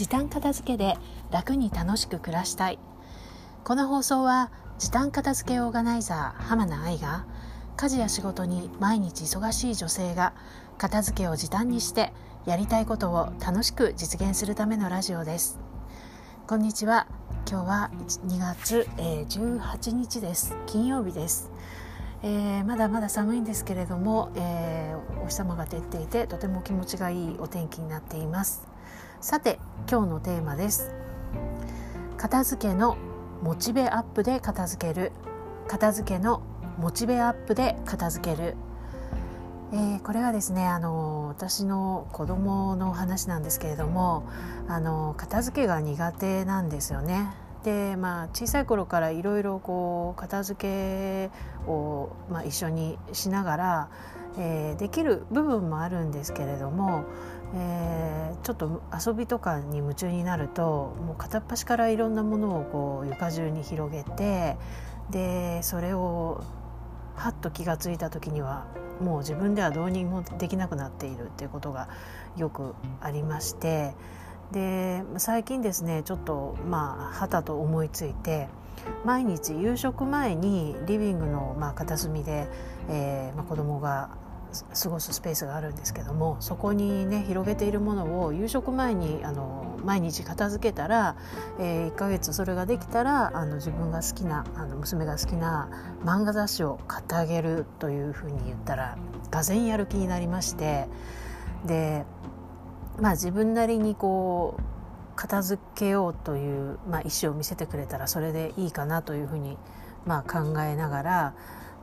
時短片付けで楽に楽しく暮らしたい。この放送は時短片付けオーガナイザー浜名愛が家事や仕事に毎日忙しい女性が片付けを時短にしてやりたいことを楽しく実現するためのラジオです。こんにちは。今日は2月、え、18日です。金曜日です、えー、まだまだ寒いんですけれども、えー、お日様が照っていてとても気持ちがいいお天気になっています。さて今日のテーマです。片付けのモチベアップで片付ける。片付けのモチベアップで片付ける、えー、これはですねあの私の子供の話なんですけれどもあの片付けが苦手なんですよね。でまあ小さい頃からいろいろこう片付けを、まあ、一緒にしながら、えー、できる部分もあるんですけれどもえー、ちょっと遊びとかに夢中になるともう片っ端からいろんなものをこう床中に広げてでそれをはっと気が付いた時にはもう自分ではどうにもできなくなっているっていうことがよくありましてで最近ですねちょっとまあはたと思いついて毎日夕食前にリビングのまあ片隅で、えーまあ、子供が過ごすスペースがあるんですけどもそこにね広げているものを夕食前にあの毎日片付けたら、えー、1ヶ月それができたらあの自分が好きなあの娘が好きな漫画雑誌を買ってあげるというふうに言ったらがぜやる気になりましてでまあ自分なりにこう片付けようという、まあ、意思を見せてくれたらそれでいいかなというふうに、まあ、考えながら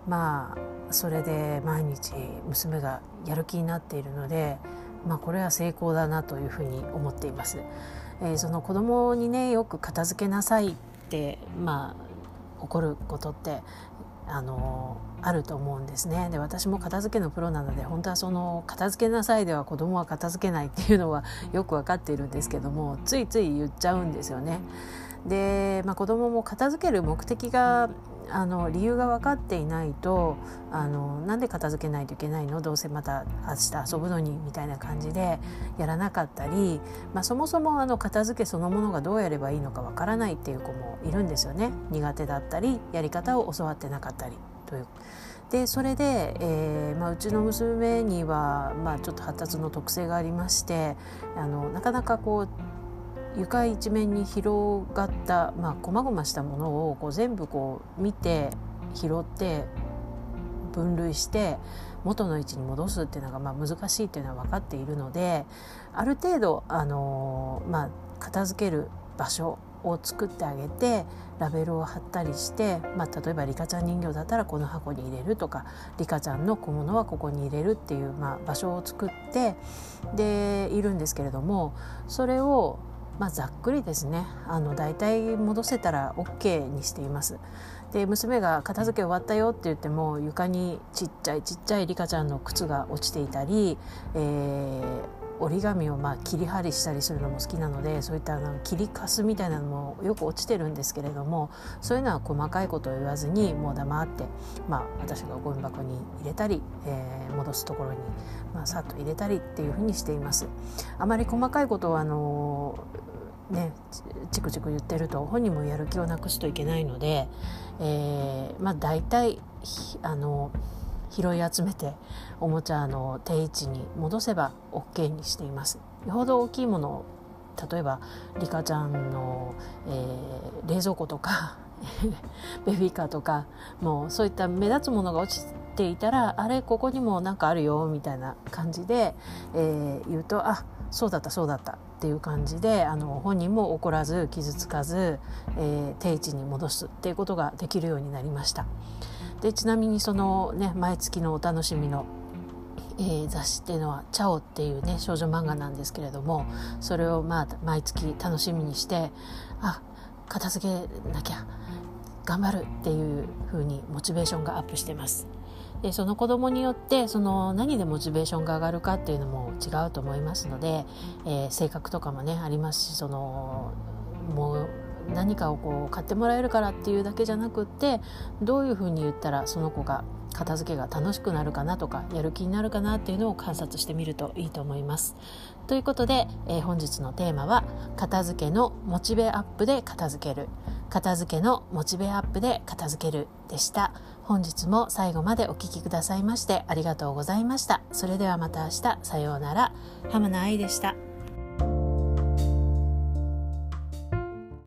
まあそれで毎日娘がやる気になっているので、まあ、これは成功だなというふうに思っています。えー、その子供にねよく片付けなさいってまあ起こることってあのあると思うんですねで私も片付けのプロなので本当はその片付けなさいでは子供は片付けないっていうのはよく分かっているんですけどもついつい言っちゃうんですよね。で、まあ、子供も片付ける目的があの理由が分かっていないとあのなんで片付けないといけないの？どうせまた明日遊ぶのにみたいな感じでやらなかったり、まあ、そもそもあの片付けそのものがどうやればいいのか分からないっていう子もいるんですよね苦手だったりやり方を教わってなかったりという。でそれで、えーまあ、うちの娘には、まあ、ちょっと発達の特性がありましてあのなかなかこう床一面に広がった、まあ、細々したものをこう全部こう見て拾って分類して元の位置に戻すっていうのがまあ難しいっていうのは分かっているのである程度、あのまあ、片付ける場所を作ってあげてラベルを貼ったりして、まあ、例えばリカちゃん人形だったらこの箱に入れるとかリカちゃんの小物はここに入れるっていう、まあ、場所を作ってでいるんですけれどもそれをまあ、ざっくりですねあの大体戻せたら OK にしています。で娘が片付け終わったよって言っても床にちっちゃいちっちゃいリカちゃんの靴が落ちていたり、えー、折り紙をまあ切り貼りしたりするのも好きなのでそういったあの切りかすみたいなのもよく落ちてるんですけれどもそういうのは細かいことを言わずにもう黙って、まあ、私がゴミ箱に入れたり、えー、戻すところに、まあ、さっと入れたりっていうふうにしています。あまり細かいことはあのねチクチク言ってると本人もやる気をなくすといけないので、えー、まあ大体あの拾い集めておもちゃの定位置に戻せば OK にしています。よほど大きいものを例えばリカちゃんの、えー、冷蔵庫とか ベビーカーとかもうそういった目立つものが落ちていたらあれここにも何かあるよみたいな感じで、えー、言うとあそうだったそうだったっていう感じであの本人も怒らず傷つかず、えー、定位置に戻すっていうことができるようになりましたでちなみにそのね毎月のお楽しみのえー、雑誌っていうのは「チャオ」っていうね少女漫画なんですけれどもそれをまあ毎月楽しみにしてあ片付けなきゃ頑張るっていう風にモチベーションがアップしてます。でその子供によってその何でモチベーションが上がるかっていうのも違うと思いますので、えー、性格とかもねありますしそのもう何かをこう買ってもらえるからっていうだけじゃなくってどういうふうに言ったらその子が片付けが楽しくなるかなとかやる気になるかなっていうのを観察してみるといいと思います。ということで、えー、本日のテーマは片付けのモチベアップで片付ける片付けのモチベアップで片付けるでした。本日も最後までお聴きくださいましてありがとうございました。それではまた明日さようなら。浜名愛でした。